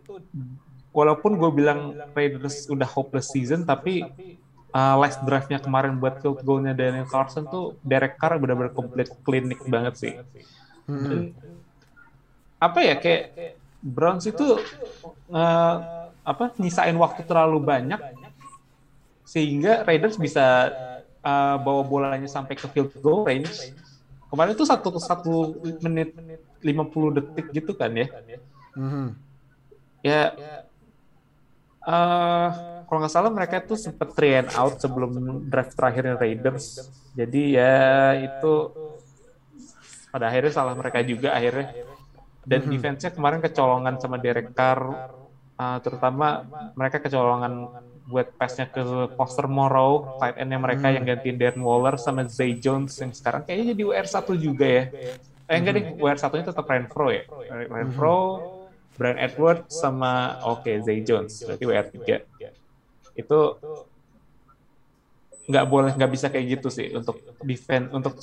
walaupun gue bilang Raiders udah hopeless season tapi uh, last drive-nya kemarin buat field goal-nya Daniel Carlson tuh Derek Carr benar-benar komplit klinik banget sih. Dan, apa ya kayak Browns itu uh, apa nyisain waktu terlalu banyak sehingga Raiders bisa uh, bawa bolanya sampai ke field goal range. Kemarin itu satu satu menit 50 detik gitu kan ya. Mhm. Ya eh kalau nggak salah mereka tuh sempet three and out sebelum draft terakhirnya Raiders. Jadi ya itu pada akhirnya salah mereka juga akhirnya. Dan defense-nya kemarin kecolongan sama Derek Carr, uh, terutama mereka kecolongan buat pass-nya ke Foster Moreau, tight end-nya mereka yang gantiin Darren Waller sama Zay Jones yang sekarang kayaknya jadi WR1 juga ya. Eh enggak deh, WR1-nya tetap Renfro ya. Renfro, Brian Edwards sama oke Zay Jones, berarti WR3. Itu nggak boleh nggak bisa kayak gitu sih untuk defense untuk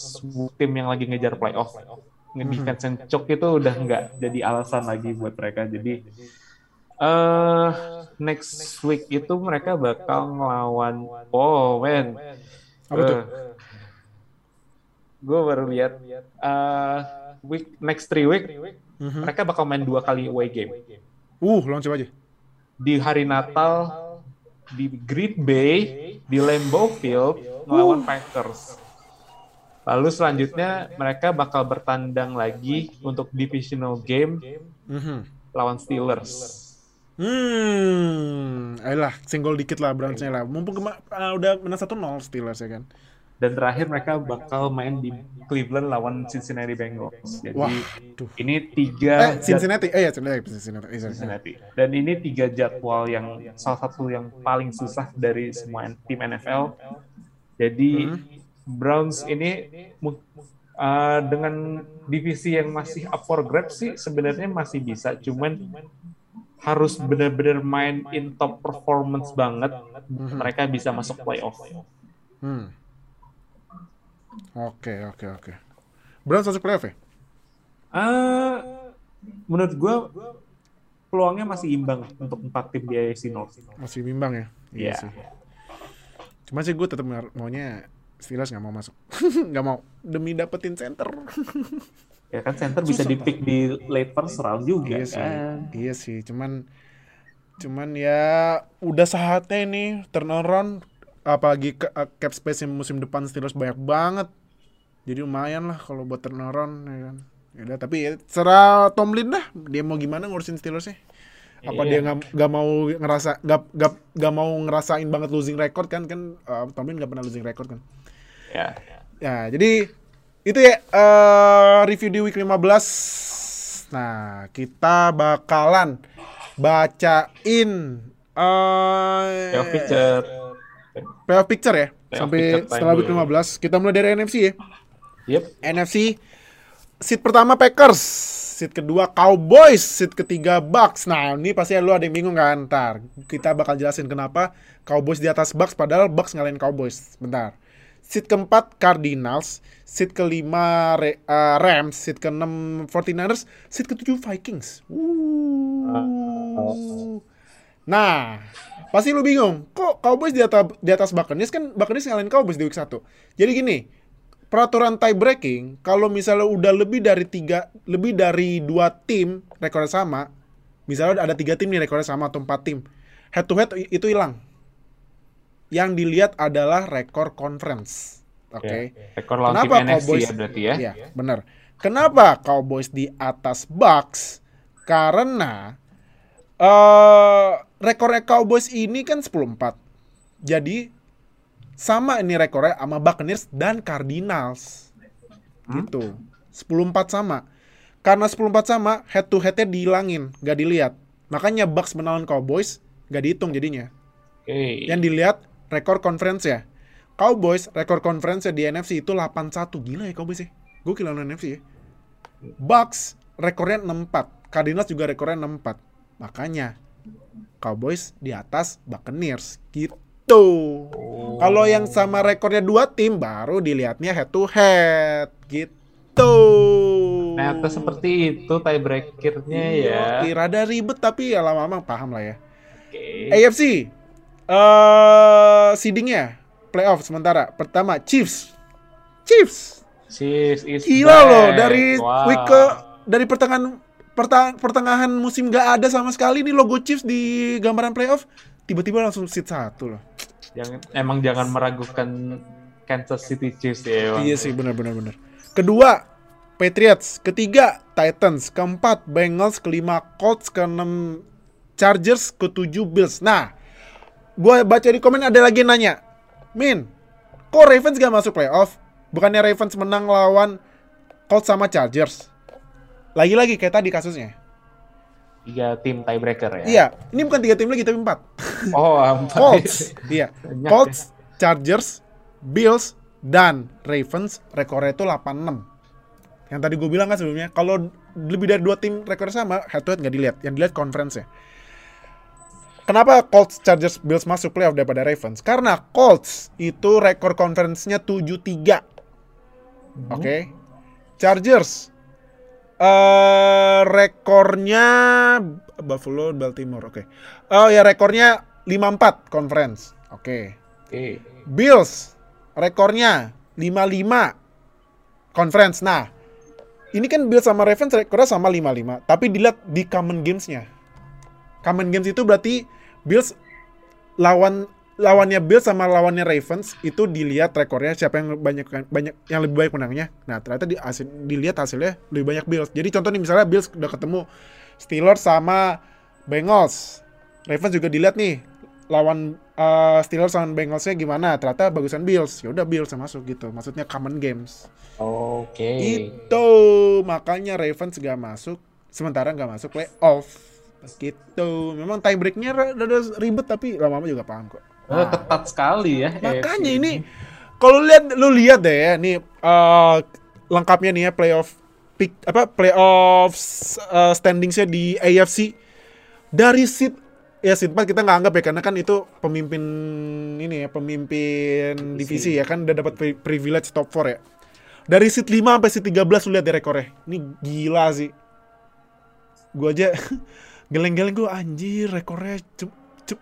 tim yang lagi ngejar playoff nge-defense yang cok itu udah nggak jadi alasan lagi buat mereka jadi eh next week itu mereka bakal ngelawan oh Apa tuh? gue baru lihat eh week next three week Mhm. mereka bakal main dua kali away game Uh, langsung aja. di hari Natal di Green Bay di Lambeau Field melawan Packers. Lalu selanjutnya mereka bakal bertandang lagi untuk divisional game Mhm. lawan Steelers. Hmm, ayolah, singgol dikit lah Browns-nya lah. Mumpung kema- ah, udah menang 1-0 Steelers ya kan. Dan terakhir mereka bakal main di Cleveland lawan Cincinnati Bengals. Jadi Wah, ini tiga Eh, Cincinnati. Eh, ya, Cincinnati. Cincinnati. Sorry. Cincinnati. Dan ini tiga jadwal yang salah satu yang paling susah dari semua tim NFL. Jadi Browns ini uh, dengan divisi yang masih up for grabs sih sebenarnya masih bisa, cuman harus benar-benar main in top performance banget mereka bisa masuk playoff. Hmm. Oke, oke, oke. Browns masuk playoff ya? Ah, menurut gua peluangnya masih imbang untuk empat tim di AFC North. Masih bimbang ya? Iya. sih. Cuma sih gue tetap maunya Steelers nggak mau masuk. nggak mau. Demi dapetin center. Ya kan center bisa Susah, dipick di late first round juga iya sih. kan. Iya sih. Cuman cuman ya udah saatnya ini turn around apalagi ke, uh, cap space yang musim depan Steelers banyak banget. Jadi lumayan lah kalau buat turn around ya kan. Yaudah, tapi ya serah Tomlin dah dia mau gimana ngurusin Steelersnya. Apa Iya. dia nggak mau ngerasa nggak nggak nggak mau ngerasain banget losing record kan kan uh, Tomlin nggak pernah losing record kan. Ya. Ya, jadi itu ya eh, review di week 15. Nah, kita bakalan bacain eh Playoff picture. Playoff picture ya. Playoff sampai picture setelah week dulu. 15. Kita mulai dari NFC ya. Yep. NFC seat pertama Packers, seat kedua Cowboys, seat ketiga Bucks. Nah, ini pasti lu ada yang bingung kan? Ntar kita bakal jelasin kenapa Cowboys di atas Bucks padahal Bucks ngalahin Cowboys. Bentar. Seat keempat Cardinals, seat kelima Re- uh, Rams, seat keenam 49ers, seat ketujuh Vikings. Uh. Nah, pasti lu bingung, kok Cowboys di atas di atas Buccaneers kan Buccaneers ngalahin Cowboys di week 1. Jadi gini, peraturan tie breaking kalau misalnya udah lebih dari tiga lebih dari dua tim rekornya sama, misalnya ada tiga tim nih rekornya sama atau empat tim, head to head itu hilang. Yang dilihat adalah rekor conference. Oke. Ya, Rekor lawan tim Kenapa Cowboys? ya berarti ya. Iya, benar. Kenapa Cowboys di atas Bucks? Karena eh rekornya Cowboys ini kan 10-4. Jadi sama ini rekornya sama Buccaneers dan Cardinals. Gitu. 10-4 sama. Karena 10-4 sama, head to head-nya dihilangin, nggak dilihat. Makanya Bucks menang Cowboys nggak dihitung jadinya. Oke. Yang dilihat rekor conference ya. Cowboys rekor conference di NFC itu 81. Gila ya Cowboys ya. Gue kira NFC ya. Bucks rekornya 64. Cardinals juga rekornya 64. Makanya Cowboys di atas Buccaneers gitu. Kalau yang sama rekornya dua tim baru dilihatnya head to head gitu. Ternyata seperti itu tiebreakernya ya. Iya, rada ribet tapi ya lama-lama paham lah ya. Oke. AFC eh seedingnya playoff sementara pertama Chiefs Chiefs Chiefs is gila back. loh dari Wow. week ke dari pertengahan pertengahan musim gak ada sama sekali nih logo Chiefs di gambaran playoff tiba-tiba langsung seed satu loh. Jangan, emang jangan meragukan Kansas City Chiefs ya. Bang. iya sih benar-benar benar kedua Patriots. Ketiga Titans. Keempat Bengals. Kelima Colts. Keenam Chargers. Ketujuh Bills. Nah gua baca di komen ada lagi yang nanya Min kok Ravens gak masuk playoff? Bukannya Ravens menang lawan Colts sama Chargers lagi-lagi kayak tadi kasusnya Tiga tim tiebreaker ya. iya ini bukan tiga tim lagi tapi empat Oh, empat. Colts iya Banyak Colts Chargers Bills dan Ravens rekornya itu 86 yang tadi gue bilang kan sebelumnya kalau lebih dari dua tim rekor sama head to head nggak dilihat yang dilihat conference ya Kenapa Colts Chargers Bills masuk playoff daripada Ravens? Karena Colts itu rekor conference-nya 7-3. Oke. Chargers eh rekornya Buffalo Baltimore. Oke. Oh ya rekornya 5-4 conference. Oke. Oke. Bills rekornya 5-5 conference. Nah, ini kan Bills sama Ravens rekornya sama 5-5, tapi dilihat di common games-nya. Common games itu berarti Bills lawan lawannya Bills sama lawannya Ravens itu dilihat rekornya siapa yang banyak banyak yang lebih baik menangnya. Nah, ternyata di hasil, dilihat hasilnya lebih banyak Bills. Jadi contoh nih misalnya Bills udah ketemu Steelers sama Bengals. Ravens juga dilihat nih lawan uh, Steelers sama Bengalsnya gimana. Ternyata bagusan Bills. Ya udah Bills yang masuk gitu. Maksudnya common games. Oke. Itu makanya Ravens gak masuk sementara nggak masuk playoff. Gitu. Memang tie breaknya rada ribet tapi lama-lama juga paham kok. Eh, ketat sekali ya. Makanya AFC ini kalau lihat lu lihat deh ya nih eh, lengkapnya nih ya playoff pick apa playoff eh, standingsnya di AFC dari seat ya seat 4 kita nggak anggap ya karena kan itu pemimpin ini ya pemimpin divisi, ya kan udah dapat pri- privilege top 4 ya. Dari seat 5 sampai seat 13 lu lihat deh rekornya. Ini gila sih. Gua aja geleng-geleng gua anjir rekornya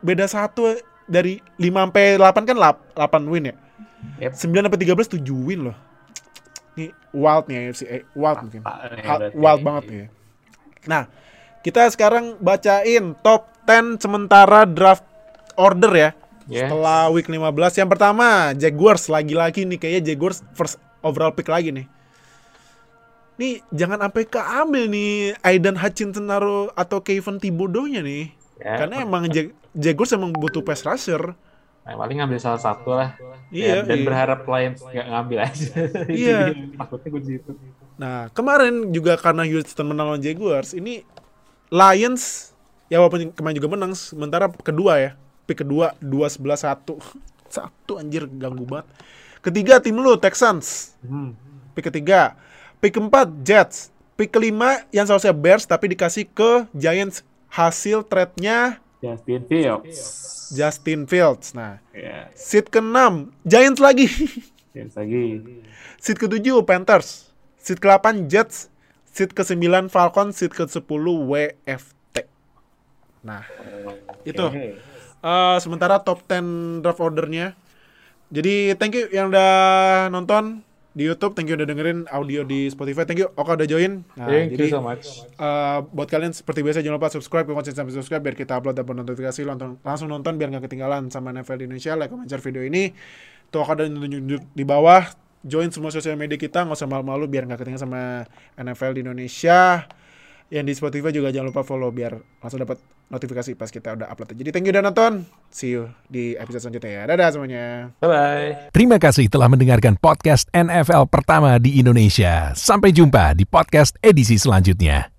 beda satu dari 5 sampai 8 kan 8 win ya. Yep. 9 sampai 13 7 win loh. Ini wild nih AFC, eh, wild mungkin. Pak, nih, wild banget nih. Nah, kita sekarang bacain top 10 sementara draft order ya. Yes. Setelah week 15. Yang pertama, Jaguars lagi-lagi nih kayaknya Jaguars first overall pick lagi nih. Nih jangan sampai keambil nih Aidan Hutchinson naruh atau Kevin Thibodeau-nya nih. Ya, Karena emang Jag- Jaguars emang butuh pass rusher. Nah, paling ngambil salah satu lah. Iya, Ya, dan iya. berharap Lions nggak ngambil aja. Iya. Takutnya gue di situ. Nah, kemarin juga karena Houston menang lawan Jaguars, ini Lions ya walaupun kemarin juga menang, sementara kedua ya. Pick kedua 2 11 1. Satu anjir ganggu banget. Ketiga tim lu Texans. Hmm. Pick ketiga. Pick keempat Jets. Pick kelima yang seharusnya Bears tapi dikasih ke Giants hasil trade-nya Justin Fields. Justin Fields. Nah, Ya, seat ke-6 Giants lagi. Fields lagi. seat ke-7 Panthers. Seat ke-8 Jets. Seat ke-9 Falcons, seat ke-10 WFT. Nah, itu. Oke. Eh, sementara top 10 draft ordernya. Jadi thank you yang udah nonton di YouTube, thank you udah dengerin audio di Spotify, thank you Oka udah join. Nah, Thank jadi you so much. eh, buat kalian seperti biasa jangan lupa subscribe ke konten sampai subscribe biar kita upload dapat notifikasi langsung, langsung nonton biar nggak ketinggalan sama NFL di Indonesia. Like, comment, share video ini. Tuh Oka udah nunjuk di bawah. Join semua sosial media kita, nggak usah malu-malu biar nggak ketinggalan sama NFL di Indonesia. Yang di Spotify juga jangan lupa follow biar langsung dapat notifikasi pas kita udah upload. Jadi thank you udah nonton. See you di episode selanjutnya ya. Dadah semuanya. Bye-bye. Terima kasih telah mendengarkan podcast NFL pertama di Indonesia. Sampai jumpa di podcast edisi selanjutnya.